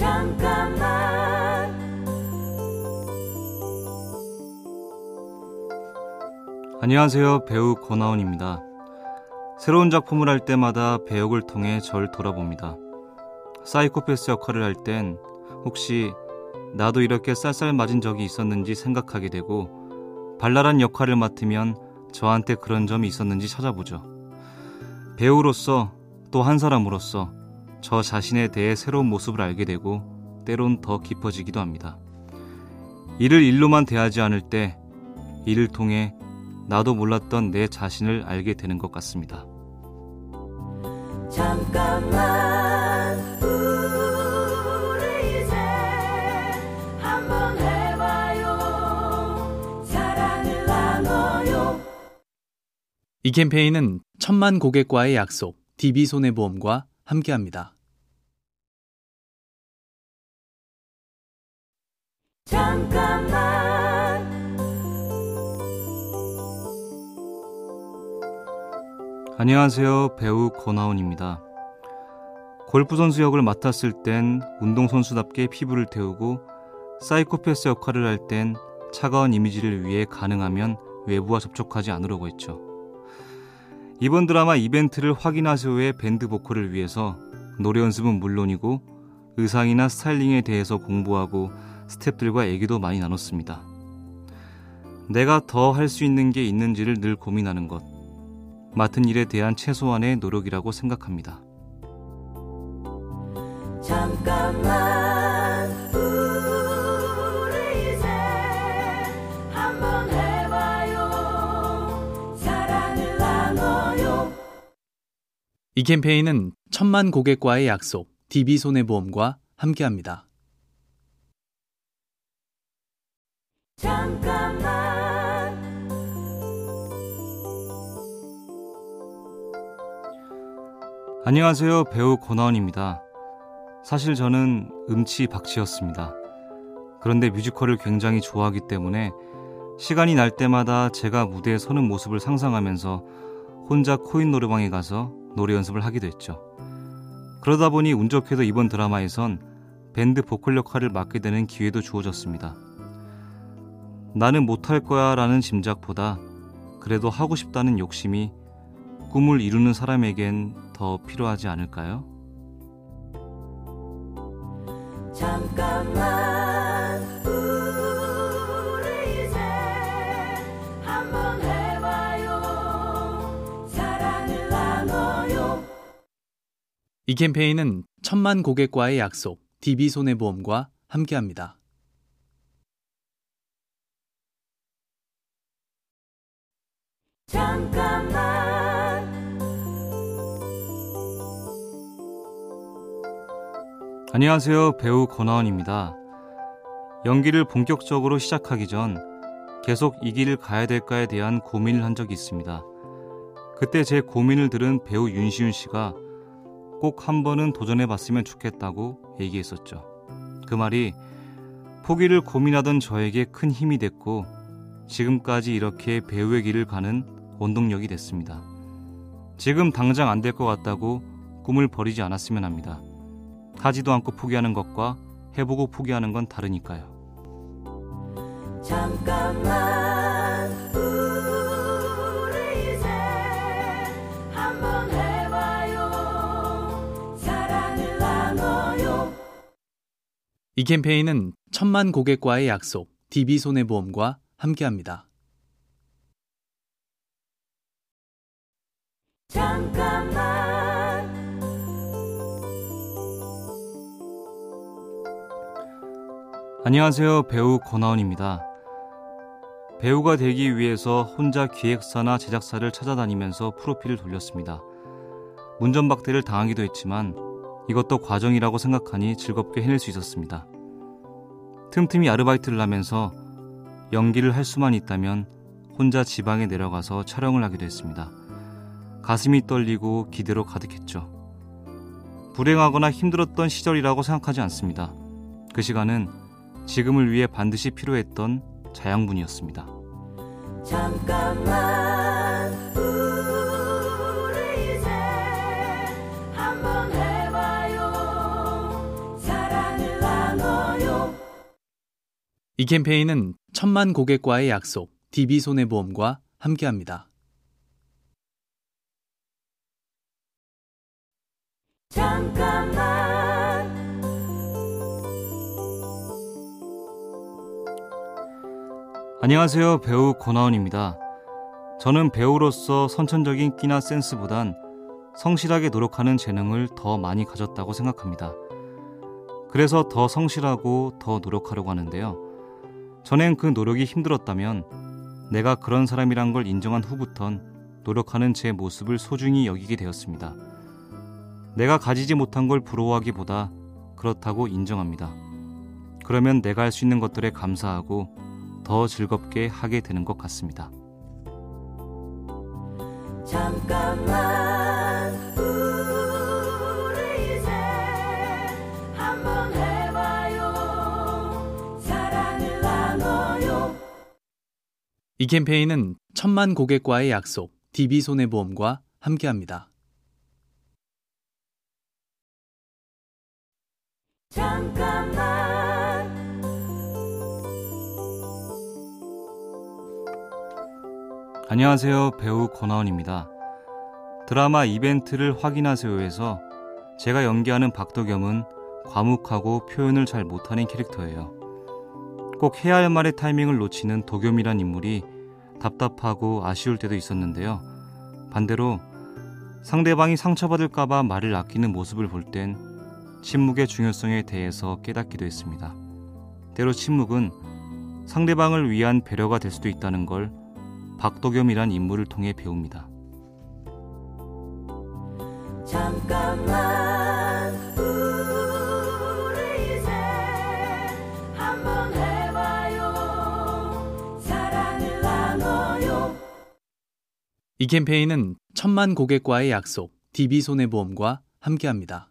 잠깐만 안녕하세요. 배우 권하원입니다. 새로운 작품을 할 때마다 배역을 통해 절 돌아봅니다. 사이코패스 역할을 할 땐 혹시 나도 이렇게 쌀쌀 맞은 적이 있었는지 생각하게 되고 발랄한 역할을 맡으면 저한테 그런 점이 있었는지 찾아보죠. 배우로서 또 한 사람으로서 저 자신에 대해 새로운 모습을 알게 되고 때론 더 깊어지기도 합니다. 일을 일로만 대하지 않을 때 이를 통해 나도 몰랐던 내 자신을 알게 되는 것 같습니다. 잠깐만 우리 이제 한번 해봐요 사랑을 나눠요 이 캠페인은 천만 고객과의 약속, DB손해보험과 함께합니다. 잠깐만 안녕하세요. 배우 권하온입니다. 골프 선수 역을 맡았을 땐 운동선수답게 피부를 태우고 사이코패스 역할을 할 땐 차가운 이미지를 위해 가능하면 외부와 접촉하지 않으려고 했죠. 이번 드라마 이벤트를 확인하신 후에 밴드 보컬을 위해서 노래 연습은 물론이고 의상이나 스타일링에 대해서 공부하고 스탭들과 얘기도 많이 나눴습니다. 내가 더 할 수 있는 게 있는지를 늘 고민하는 것. 맡은 일에 대한 최소한의 노력이라고 생각합니다. 잠깐만 우리 이제 한번 해봐요 사랑을 나눠요 이 캠페인은 천만 고객과의 약속, DB손해보험과 함께합니다. 잠깐만 안녕하세요. 배우 권하원입니다. 사실 저는 음치 박치였습니다. 그런데 뮤지컬을 굉장히 좋아하기 때문에 시간이 날 때마다 제가 무대에 서는 모습을 상상하면서 혼자 코인 노래방에 가서 노래 연습을 하기도 했죠. 그러다 보니 운 좋게도 이번 드라마에선 밴드 보컬 역할을 맡게 되는 기회도 주어졌습니다. 나는 못할 거야 라는 짐작보다 그래도 하고 싶다는 욕심이 꿈을 이루는 사람에겐 더 필요하지 않을까요? 잠깐만 우리 이제 한번 해봐요 사랑을 나눠요 이 캠페인은 천만 고객과의 약속, DB손해보험과 함께합니다. 잠깐만 안녕하세요. 배우 권하원입니다. 연기를 본격적으로 시작하기 전 계속 이 길을 가야 될까에 대한 고민을 한 적이 있습니다. 그때 제 고민을 들은 배우 윤시윤 씨가 꼭 한 번은 도전해 봤으면 좋겠다고 얘기했었죠. 그 말이 포기를 고민하던 저에게 큰 힘이 됐고 지금까지 이렇게 배우의 길을 가는 원동력이 됐습니다. 지금 당장 안 될 것 같다고 꿈을 버리지 않았으면 합니다. 하지도 않고 포기하는 것과 해보고 포기하는 건 다르니까요. 잠깐만 우리 이제 한번 해봐요 사랑을 나눠요 이 캠페인은 천만 고객과의 약속, DB손해보험과 함께합니다. 안녕하세요. 배우 권하원입니다. 배우가 되기 위해서 혼자 기획사나 제작사를 찾아다니면서 프로필을 돌렸습니다. 문전박대를 당하기도 했지만 이것도 과정이라고 생각하니 즐겁게 해낼 수 있었습니다. 틈틈이 아르바이트를 하면서 연기를 할 수만 있다면 혼자 지방에 내려가서 촬영을 하기도 했습니다. 가슴이 떨리고 기대로 가득했죠. 불행하거나 힘들었던 시절이라고 생각하지 않습니다. 그 시간은 지금을 위해 반드시 필요했던 자양분이었습니다. 잠깐만 우리 이제 한번 해봐요 사랑을 이 캠페인은 천만 고객과의 약속, DB손해보험과 함께합니다. 잠깐만 안녕하세요. 배우 권하원입니다. 저는 배우로서 선천적인 끼나 센스보단 성실하게 노력하는 재능을 더 많이 가졌다고 생각합니다. 그래서 더 성실하고 더 노력하려고 하는데요. 전엔 그 노력이 힘들었다면 내가 그런 사람이란 걸 인정한 후부턴 노력하는 제 모습을 소중히 여기게 되었습니다. 내가 가지지 못한 걸 부러워하기보다 그렇다고 인정합니다. 그러면 내가 할 수 있는 것들에 감사하고 더 즐겁게 하게 되는 것 같습니다. 잠깐만 우리 이제 한번 해봐요 사랑을 나눠요 이 캠페인은 천만 고객과의 약속, DB손해보험과 함께합니다. 잠깐만 안녕하세요. 배우 권하원입니다. 드라마 이벤트를 확인하세요에서 제가 연기하는 박도겸은 과묵하고 표현을 잘 못하는 캐릭터예요. 꼭 해야 할 말의 타이밍을 놓치는 도겸이란 인물이 답답하고 아쉬울 때도 있었는데요. 반대로 상대방이 상처받을까봐 말을 아끼는 모습을 볼 땐 침묵의 중요성에 대해서 깨닫기도 했습니다. 때로 침묵은 상대방을 위한 배려가 될 수도 있다는 걸 박도겸이란 인물을 통해 배웁니다. 잠깐만 우리 이제 한번 해봐요 사랑을 나눠요 이 캠페인은 천만 고객과의 약속, DB손해보험과 함께합니다.